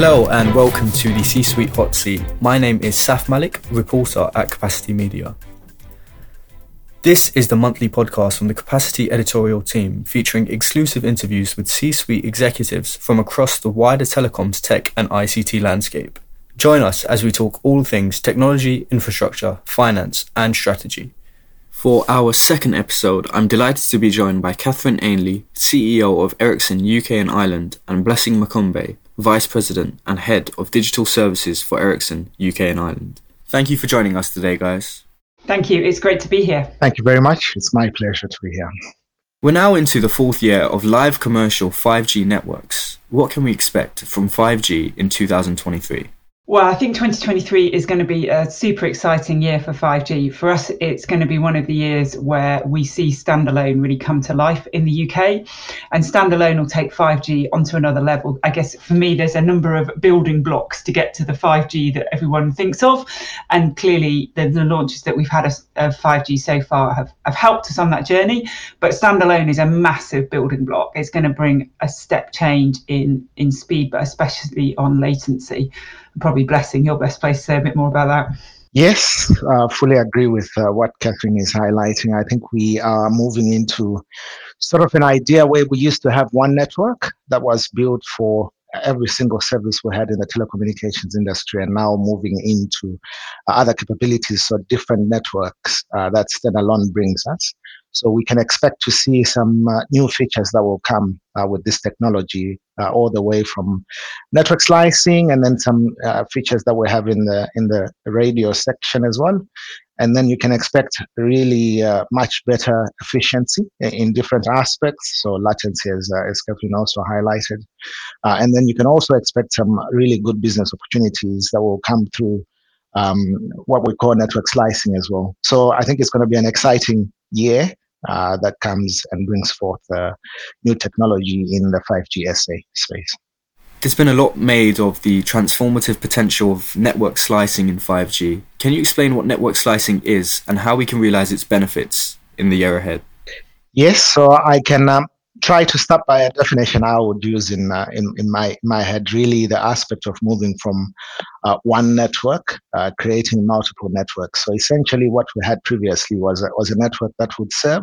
Hello and welcome to the C Suite Hot Seat. My name is Saf Malik, reporter at Capacity Media. This is the monthly podcast from the Capacity editorial team featuring exclusive interviews with C suite executives from across the wider telecoms, tech, and ICT landscape. Join us as we talk all things technology, infrastructure, finance, and strategy. For our second episode, I'm delighted to be joined by Katherine Ainley, CEO of Ericsson UK and Ireland, and Blessing Makumbe, Vice President and Head of Digital Services for Ericsson UK and Ireland. Thank you for joining us today, guys. Thank you. It's great to be here. Thank you very much. It's my pleasure to be here. We're now into the fourth year of live commercial 5G networks. What can we expect from 5G in 2023? Well, I think 2023 is going to be a super exciting year for 5G. For us, it's going to be one of the years where we see standalone really come to life in the UK. And standalone will take 5G onto another level. I guess for me, there's a number of building blocks to get to the 5G that everyone thinks of. And clearly, the, the launches that we've had of, of 5G so far have, have helped us on that journey. But standalone is a massive building block. It's going to bring a step change in, in speed, but especially on latency probably Blessing, your best place to say a bit more about that. Yes, uh, fully agree with uh, what Katherine is highlighting. I think we are moving into sort of an idea where we used to have one network that was built for every single service we had in the telecommunications industry and now moving into uh, other capabilities so different networks uh, that standalone brings us so we can expect to see some uh, new features that will come uh, with this technology, uh, all the way from network slicing, and then some uh, features that we have in the in the radio section as well. And then you can expect really uh, much better efficiency in different aspects. So latency, as, uh, as also highlighted. and then you can also expect some really good business opportunities that will come through um, what we call network slicing as well. So I think it's going to be an exciting year uh, that comes and brings forth uh, new technology in the 5G SA space. There's been a lot made of the transformative potential of network slicing in 5G. Can you explain what network slicing is and how we can realize its benefits in the year ahead? Yes, so I can um, try to start by a definition I would use in uh, in, in my my head. Really, the aspect of moving from uh, one network, uh, creating multiple networks. So essentially, what we had previously was a, was a network that would serve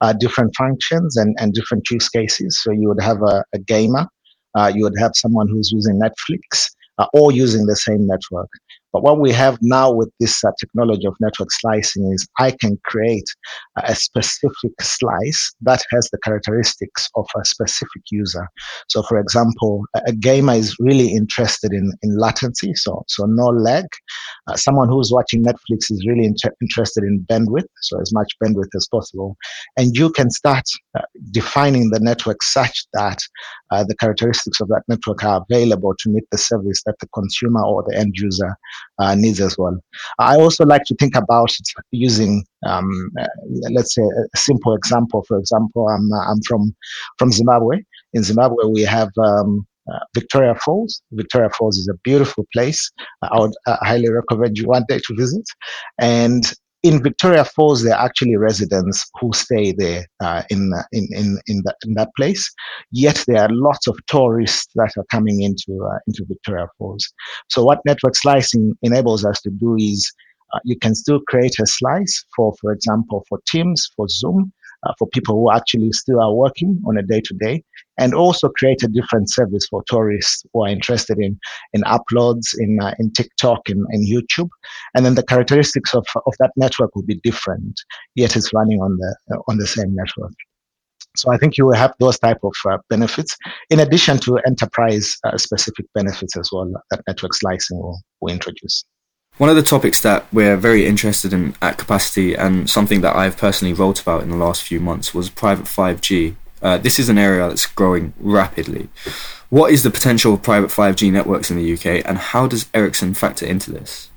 uh, different functions and and different use cases. So you would have a, a gamer, uh, you would have someone who's using Netflix, uh, all using the same network. But what we have now with this uh, technology of network slicing is I can create a specific slice that has the characteristics of a specific user. So, for example, a gamer is really interested in, in latency, so, so no lag. Uh, someone who's watching Netflix is really inter- interested in bandwidth, so as much bandwidth as possible. And you can start uh, defining the network such that uh, the characteristics of that network are available to meet the service that the consumer or the end user uh, needs as well. I also like to think about using, um, uh, let's say, a simple example. For example, I'm, uh, I'm from, from Zimbabwe. In Zimbabwe, we have um, uh, Victoria Falls. Victoria Falls is a beautiful place. I would uh, highly recommend you one day to visit. And in Victoria Falls, there are actually residents who stay there uh, in, in, in, in, in, that place. Yet there are lots of tourists that are coming into, uh, into Victoria Falls. So what network slicing enables us to do is uh, you can still create a slice for, for example, for Teams, for Zoom, uh, for people who actually still are working on a day to day, and also create a different service for tourists who are interested in in uploads in uh, in TikTok and, and YouTube. And then the characteristics of, of that network will be different, yet it's running on the uh, on the same network. So I think you will have those type of uh, benefits in addition to enterprise uh, specific benefits as well that network slicing will, will introduce. One of the topics that we're very interested in at Capacity and something that I've personally wrote about in the last few months was private 5G. Uh, this is an area that's growing rapidly. What is the potential of private 5G networks in the UK and how does Ericsson factor into this?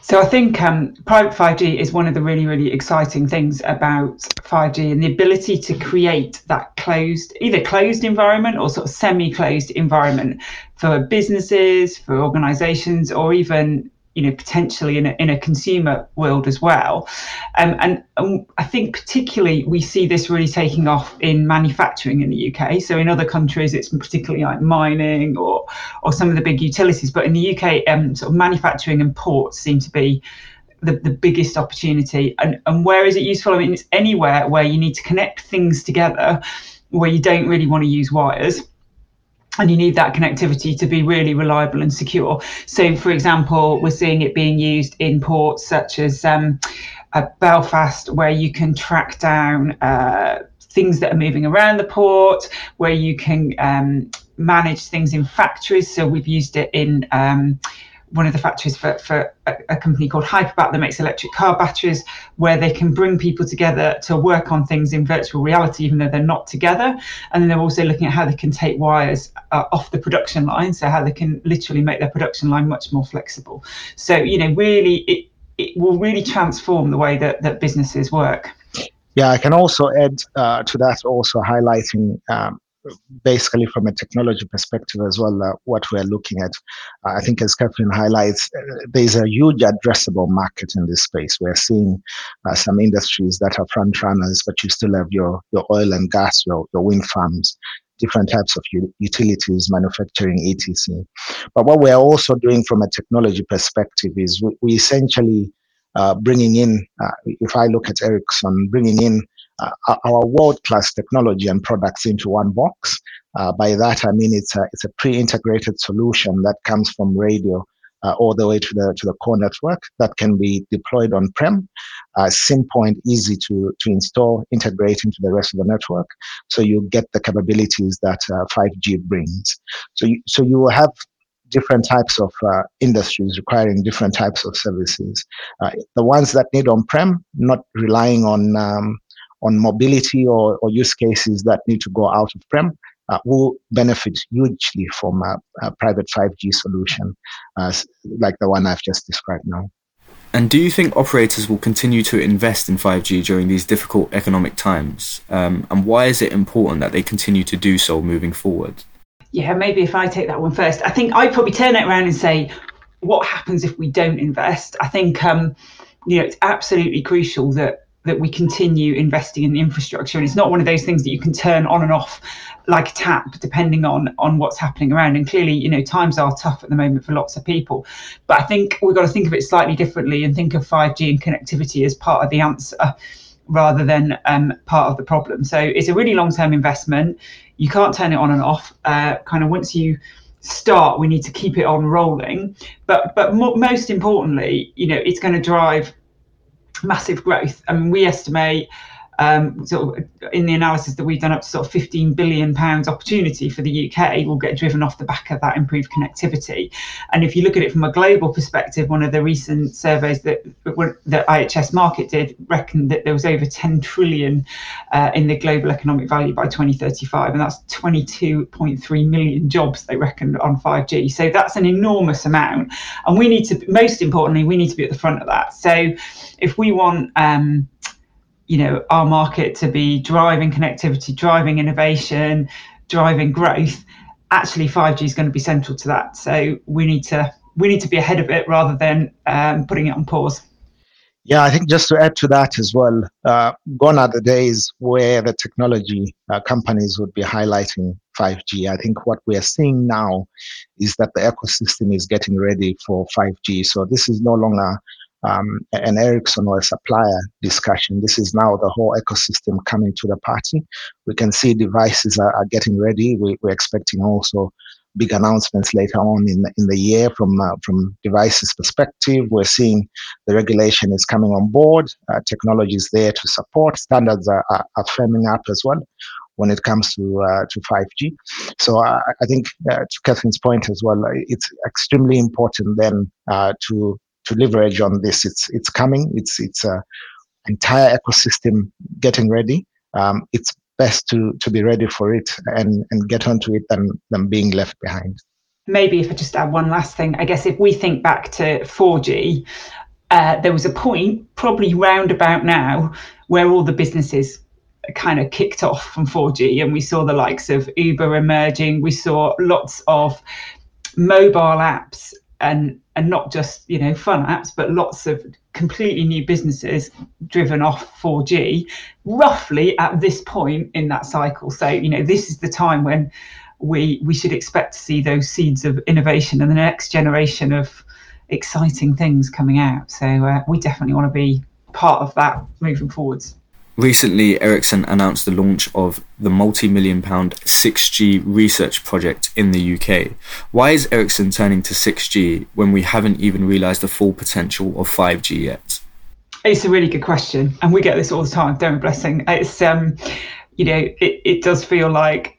So I think um, private 5G is one of the really, really exciting things about 5G and the ability to create that closed, either closed environment or sort of semi-closed environment for businesses, for organizations, or even you know potentially in a, in a consumer world as well. Um, and, and i think particularly we see this really taking off in manufacturing in the uk so in other countries it's particularly like mining or or some of the big utilities. But in the uk um, sort of manufacturing and ports seem to be the, the biggest opportunity. And, and where is it useful? I mean it's anywhere where you need to connect things together where you don't really want to use wires and you need that connectivity to be really reliable and secure. So, for example, we're seeing it being used in ports such as um, uh, Belfast, where you can track down uh, things that are moving around the port, where you can um, manage things in factories. So, we've used it in um, one of the factories for, for a, a, company called Hyperbat that makes electric car batteries, where they can bring people together to work on things in virtual reality, even though they're not together. And then they're also looking at how they can take wires uh, off the production line, so how they can literally make their production line much more flexible. So, you know, really, it, it will really transform the way that, that businesses work. Yeah, I can also add uh, to that, also highlighting um, basically from a technology perspective as well, uh, what we're looking at. Uh, I think as Katherine highlights, uh, there's a huge addressable market in this space. We're seeing uh, some industries that are front runners, but you still have your, your oil and gas, your, your wind farms, different types of utilities, manufacturing, etc. But what we're also doing from a technology perspective is we, we essentially uh, bringing in, uh, if I look at Ericsson, bringing in our world-class technology and products into one box. Uh, by that I mean it's a it's a pre-integrated solution that comes from radio uh, all the way to the to the core network that can be deployed on prem, uh, simple and easy to to install, integrate into the rest of the network, so you get the capabilities that 5G uh, brings. So you, so you will have different types of uh, industries requiring different types of services. Uh, the ones that need on-prem, not relying on um, on mobility or, or use cases that need to go out of prem uh, will benefit hugely from a, a private 5G solution uh, like the one I've just described now. And do you think operators will continue to invest in 5G during these difficult economic times? Um, and why is it important that they continue to do so moving forward? Yeah, maybe if I take that one first, I think I'd probably turn it around and say, what happens if we don't invest? I think, um, you know, it's absolutely crucial that that we continue investing in the infrastructure. And it's not one of those things that you can turn on and off like a tap, depending on on what's happening around. And clearly, you know, times are tough at the moment for lots of people. But I think we've got to think of it slightly differently and think of 5G and connectivity as part of the answer rather than um, part of the problem. So it's a really long-term investment. You can't turn it on and off. Uh, kind of once you start, we need to keep it on rolling. But but mo- most importantly, you know, it's going to drive massive growth. And we estimate um, sort of in the analysis that we've done up to sort of 15 billion pounds opportunity for the UK will get driven off the back of that improved connectivity. And if you look at it from a global perspective, one of the recent surveys that that IHS Markit did reckoned that there was over 10 trillion uh, in the global economic value by 2035, and that's 22.3 million jobs they reckoned on 5G. So that's an enormous amount, and we need to, most importantly, we need to be at the front of that. So if we want um, you know our market to be driving connectivity, driving innovation, driving growth, actually 5G is going to be central to that. So we need to we need to be ahead of it rather than um, putting it on pause. Yeah, I think just to add to that as well, uh, gone are the days where the technology uh, companies would be highlighting 5G. I think what we are seeing now is that the ecosystem is getting ready for 5G. So this is no longer um, an Ericsson or a supplier discussion. This is now the whole ecosystem coming to the party. We can see devices are, are getting ready. We, are expecting also big announcements later on in, in the year from uh, from devices perspective. We're seeing the regulation is coming on board. Uh, technology is there to support. Standards are, are, are firming up as well when it comes to uh, to 5G. So I, I think uh, to Katherine's point as well, it's extremely important then uh, to to leverage on this. It's it's coming. It's it's a entire ecosystem getting ready. Um, it's best to to be ready for it and and get onto it than than being left behind. Maybe if I just add one last thing, I guess if we think back to 4G, uh, there was a point probably round about now where all the businesses kind of kicked off from 4G and we saw the likes of Uber emerging. We saw lots of mobile apps and and not just you know fun apps but lots of completely new businesses driven off 4G roughly at this point in that cycle. So you know this is the time when we we should expect to see those seeds of innovation and the next generation of exciting things coming out. So uh, we definitely want to be part of that moving forwards Recently, Ericsson announced the launch of the multi million pound 6G research project in the UK. Why is Ericsson turning to 6G when we haven't even realised the full potential of 5G yet? It's a really good question, and we get this all the time, don't Blessing? It's, um, you know, it, it does feel like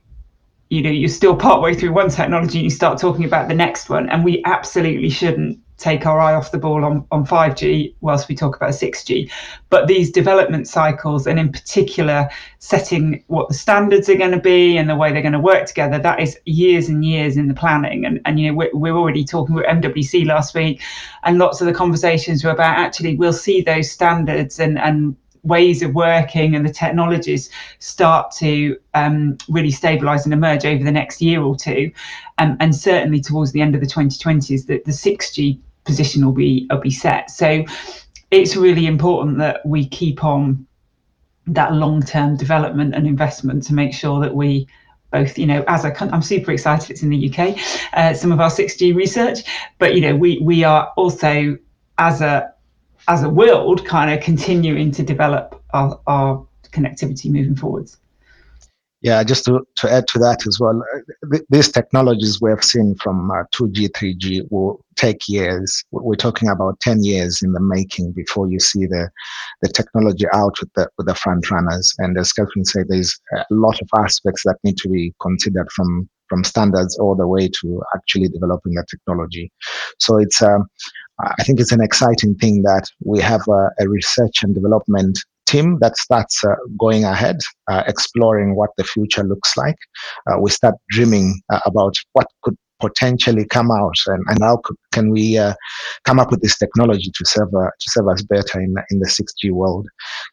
you know you're still partway through one technology and you start talking about the next one and we absolutely shouldn't take our eye off the ball on, on 5G whilst we talk about 6G. But these development cycles, and in particular, setting what the standards are going to be and the way they're going to work together, that is years and years in the planning. And, and you know, we're, we're already talking with MWC last week, and lots of the conversations were about actually we'll see those standards and, and ways of working and the technologies start to um, really stabilize and emerge over the next year or two. Um, and certainly towards the end of the 2020s, that the 6G position will be will be set. So it's really important that we keep on that long term development and investment to make sure that we both you know as a i'm super excited it's in the uk uh, some of our 6g research but you know we we are also as a as a world kind of continuing to develop our, our connectivity moving forwards yeah, just to, to add to that as well, uh, these technologies we have seen from uh, 2G, 3G will take years. We're talking about 10 years in the making before you see the, the technology out with the, with the front runners. And as Katherine said, there's a lot of aspects that need to be considered from, from standards all the way to actually developing the technology. So it's, um, I think it's an exciting thing that we have a, a research and development team that starts uh, going ahead, uh, exploring what the future looks like. Uh, we start dreaming uh, about what could potentially come out and, and how could, can we uh, come up with this technology to serve uh, to serve us better in in the 6G world.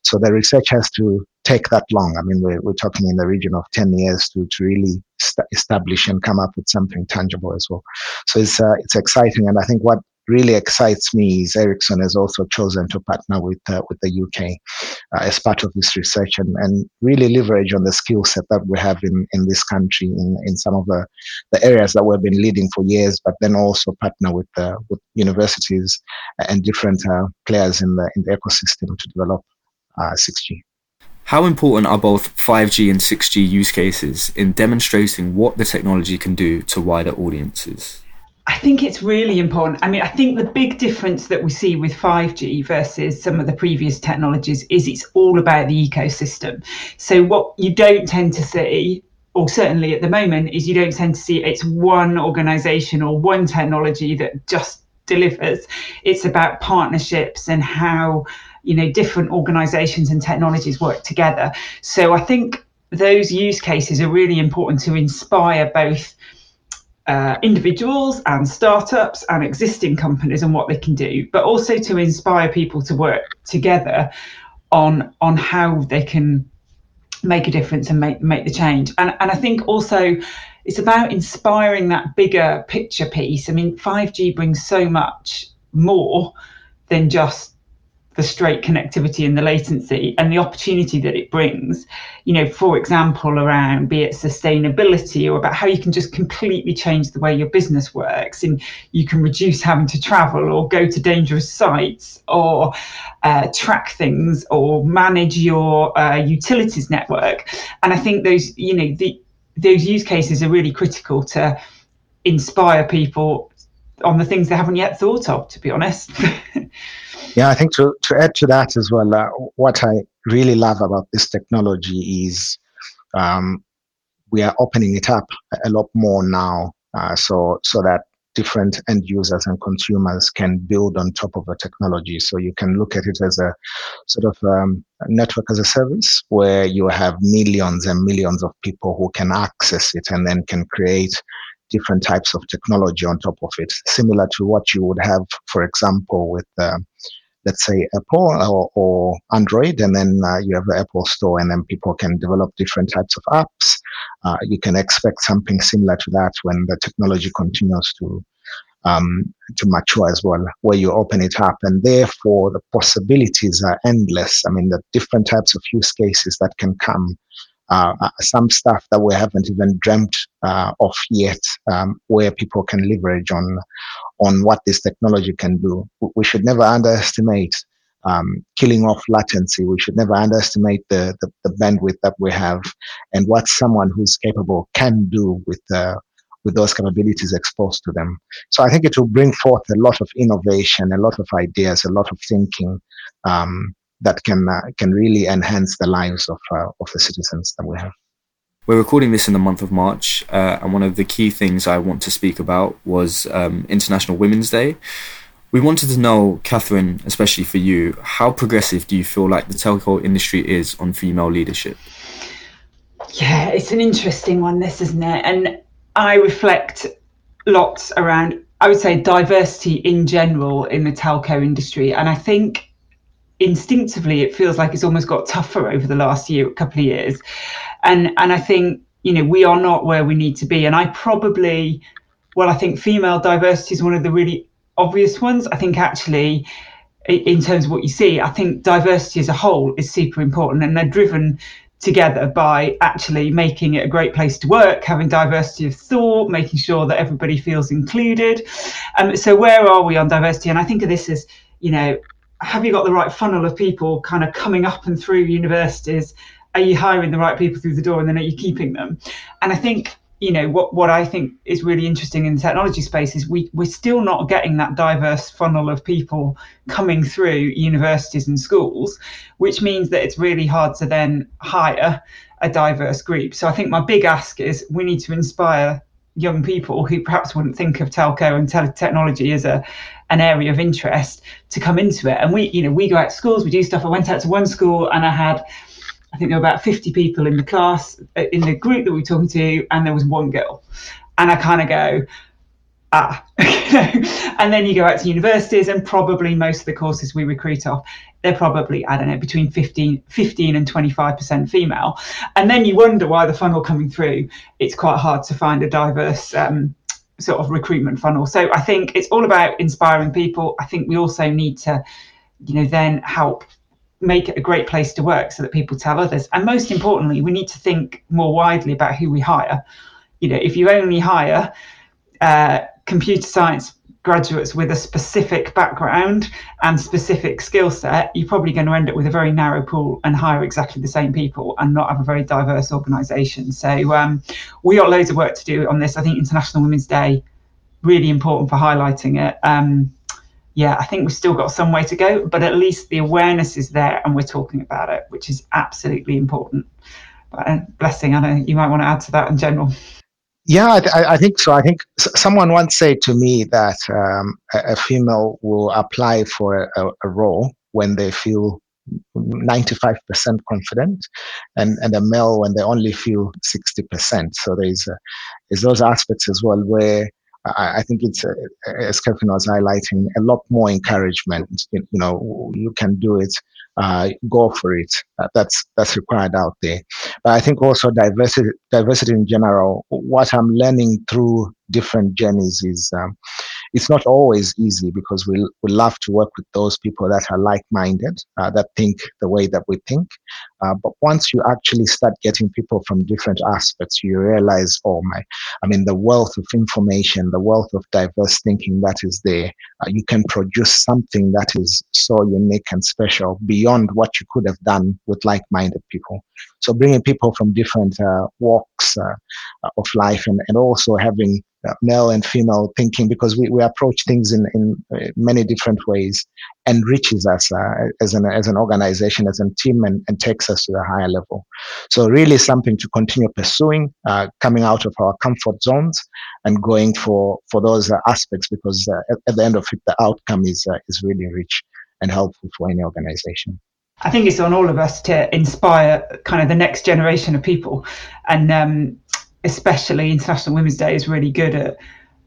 So the research has to take that long. I mean, we're, we're talking in the region of 10 years to, to really st- establish and come up with something tangible as well. So it's it's exciting, and I think what really excites me is Ericsson has also chosen to partner with uh, with the UK uh, as part of this research and, and really leverage on the skill set that we have in, in this country in, in some of the, the areas that we've been leading for years, but then also partner with uh, with universities and different uh, players in the in the ecosystem to develop 6G. Uh, How important are both 5G and 6G use cases in demonstrating what the technology can do to wider audiences? I think it's really important. I mean, I think the big difference that we see with 5G versus some of the previous technologies is it's all about the ecosystem. So, what you don't tend to see, or certainly at the moment, is you don't tend to see it's one organization or one technology that just delivers. It's about partnerships and how, you know, different organizations and technologies work together. So, I think those use cases are really important to inspire both uh, individuals and startups and existing companies and what they can do, but also to inspire people to work together on on how they can make a difference and make make the change. And and I think also it's about inspiring that bigger picture piece. I mean, 5G brings so much more than just the straight connectivity and the latency and the opportunity that it brings, you know, for example, around be it sustainability or about how you can just completely change the way your business works and you can reduce having to travel or go to dangerous sites or uh, track things or manage your uh, utilities network. And I think those, you know, the, those use cases are really critical to inspire people on the things they haven't yet thought of, to be honest. Yeah, I think to, to add to that as well, uh, what I really love about this technology is um, we are opening it up a lot more now, uh, so so that different end users and consumers can build on top of the technology. So you can look at it as a sort of um, network as a service where you have millions and millions of people who can access it and then can create different types of technology on top of it, similar to what you would have, for example, with uh, let's say Apple or, or Android, and then uh, you have the Apple Store, and then people can develop different types of apps. Uh, you can expect something similar to that when the technology continues to um, to mature as well, where you open it up, and therefore the possibilities are endless. I mean, the different types of use cases that can come. Uh, uh some stuff that we haven't even dreamt uh, of yet, um, where people can leverage on on what this technology can do. We should never underestimate um, killing off latency. We should never underestimate the, the, the, bandwidth that we have and what someone who's capable can do with uh, with those capabilities exposed to them. So I think it will bring forth a lot of innovation, a lot of ideas, a lot of thinking um, that can uh, can really enhance the lives of uh, of the citizens that we have. We're recording this in the month of March, uh, and one of the key things I want to speak about was um, International Women's Day. We wanted to know, Katherine, especially for you, how progressive do you feel like the telco industry is on female leadership? Yeah, it's an interesting one, this, isn't it? And I reflect lots around, I would say, diversity in general in the telco industry. And I think instinctively it feels like it's almost got tougher over the last year, a couple of years. And and I think, you know, we are not where we need to be. And I probably well, I think female diversity is one of the really obvious ones. I think actually, in terms of what you see, I think diversity as a whole is super important, and they're driven together by actually making it a great place to work, having diversity of thought, making sure that everybody feels included. Um, so where are we on diversity? And I think of this as, you know, have you got the right funnel of people kind of coming up and through universities? Are you hiring the right people through the door and then are you keeping them? And I think you know what what I think is really interesting in the technology space is we we're still not getting that diverse funnel of people coming through universities and schools, which means that it's really hard to then hire a diverse group. So I think my big ask is we need to inspire young people who perhaps wouldn't think of telco and tele- technology as a an area of interest to come into it. And we, you know, we go out to schools, we do stuff. I went out to one school and I had I think there were about 50 people in the class, uh, in the group that we were talking to, and there was one girl. And I kind of go, ah. and then you go out to universities, and probably most of the courses we recruit off, they're probably, I don't know, between 15, 15 and 25% female. And then you wonder why the funnel coming through, it's quite hard to find a diverse um, sort of recruitment funnel. So I think it's all about inspiring people. I think we also need to, you know, then help make it a great place to work so that people tell others. And most importantly, we need to think more widely about who we hire. You know, if you only hire uh, computer science graduates with a specific background and specific skill set, you're probably going to end up with a very narrow pool and hire exactly the same people and not have a very diverse organisation. So um, we got loads of work to do on this. I think International Women's Day really important for highlighting it. Um, yeah, I think we've still got some way to go, but at least the awareness is there and we're talking about it, which is absolutely important. But uh, blessing, I know you might want to add to that in general. Yeah, I, th- I think so. I think someone once said to me that um, a, a, female will apply for a, a role when they feel 95% confident and, and a male when they only feel 60%. So there's, there's those aspects as well where I, I think it's, uh, as Kevin was highlighting, a lot more encouragement. You, you know, you can do it. Uh, go for it. Uh, that's that's required out there. But I think also diversity, diversity in general. What I'm learning through different journeys is um, it's not always easy because we we love to work with those people that are like-minded, uh, that think the way that we think. Uh, but once you actually start getting people from different aspects, you realize, oh my, I mean, the wealth of information, the wealth of diverse thinking that is there. Uh, you can produce something that is so unique and special beyond what you could have done with like-minded people. So bringing people from different uh, walks uh, of life and, and also having male and female thinking because we, we approach things in, in uh, many different ways enriches us uh, as, an, as an organization, as a team, and, and takes us to the higher level. So, really, something to continue pursuing, uh, coming out of our comfort zones and going for, for those uh, aspects because uh, at, at, the end of it, the outcome is, is really rich and helpful for any organization. I think it's on all of us to inspire kind of the next generation of people. And um, especially International Women's Day is really good at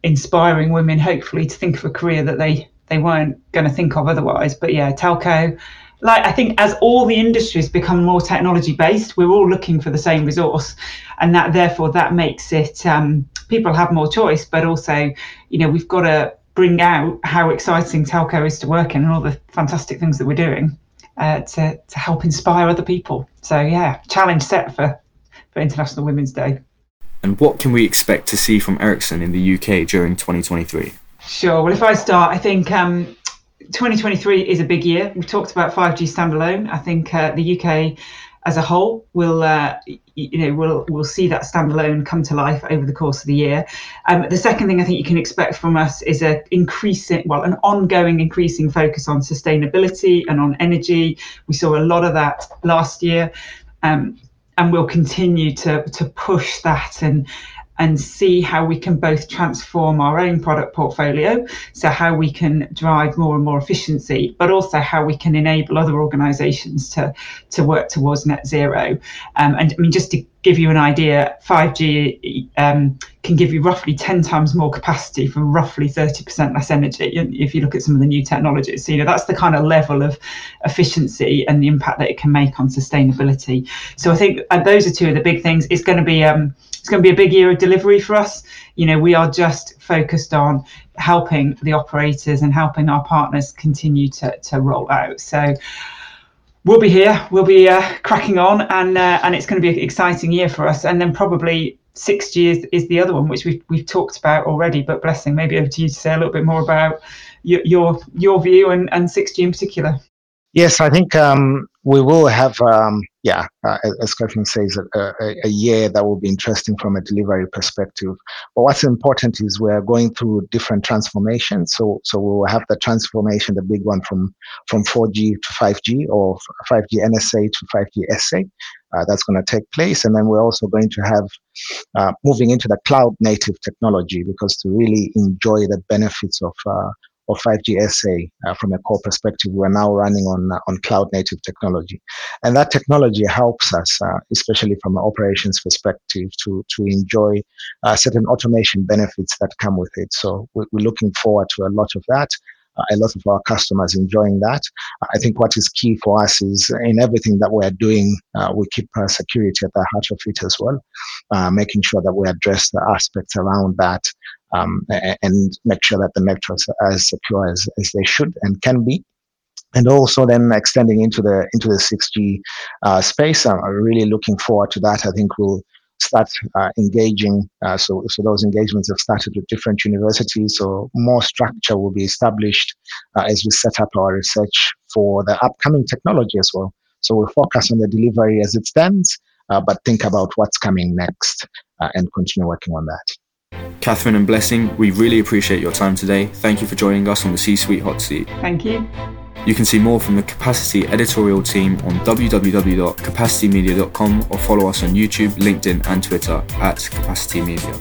inspiring women, hopefully, to think of a career that they they weren't going to think of otherwise. But yeah, telco, like I think as all the industries become more technology based, we're all looking for the same resource, and that therefore that makes it um, people have more choice, but also you know we've got to bring out how exciting telco is to work in and all the fantastic things that we're doing uh, to, to help inspire other people. So yeah, challenge set for, for International Women's Day. And what can we expect to see from Ericsson in the UK during 2023? Sure. Well, if I start, I think um, 2023 is a big year. We've talked about 5G standalone. I think uh, the UK as a whole will uh, you know we'll we'll see that standalone come to life over the course of the year. Um, the second thing I think you can expect from us is a increasing well an ongoing increasing focus on sustainability and on energy. We saw a lot of that last year. Um, and we'll continue to, to push that and and see how we can both transform our own product portfolio, so how we can drive more and more efficiency, but also how we can enable other organisations to to work towards net zero. Um, and I mean, just to give you an idea, 5G um, can give you roughly 10 times more capacity for roughly 30% less energy if you look at some of the new technologies. So, you know, that's the kind of level of efficiency and the impact that it can make on sustainability. So I think uh, those are two of the big things. It's going to be um, it's going to be a big year of delivery for us. You know, we are just focused on helping the operators and helping our partners continue to, to roll out. So we'll be here. We'll be uh, cracking on, and uh, and it's going to be an exciting year for us. And then probably 6G is, is the other one, which we've we've talked about already. But blessing, maybe over to you to say a little bit more about your your, your view and, and 6G in particular. Yes, I think um, we will have, um, yeah, uh, as Katherine says, a, a, a, year that will be interesting from a delivery perspective. But what's important is we're going through different transformations. So, so we will have the transformation, the big one from from 4G to 5G or 5G NSA to 5G SA. Uh, that's going to take place, and then we're also going to have uh, moving into the cloud native technology because to really enjoy the benefits of or 5G SA uh, from a core perspective, we're now running on uh, on cloud native technology, and that technology helps us, uh, especially from an operations perspective, to to enjoy uh, certain automation benefits that come with it. So we're, we're looking forward to a lot of that. Uh, a lot of our customers enjoying that. I think what is key for us is in everything that we're doing, uh, we keep security at the heart of it as well, making sure that we address the aspects around that um, and make sure that the networks are as secure as, as they should and can be and also then extending into the into the 6G uh, space. I'm really looking forward to that. I think we'll start uh, engaging. Uh, so so those engagements have started with different universities. So more structure will be established uh, as we set up our research for the upcoming technology as well. So we'll focus on the delivery as it stands, uh, but think about what's coming next uh, and continue working on that. Katherine and Blessing, we really appreciate your time today. Thank you for joining us on the C Suite Hot Seat. Thank you. You can see more from the Capacity editorial team on www.capacitymedia.com or follow us on YouTube, LinkedIn, and Twitter at Capacity Media.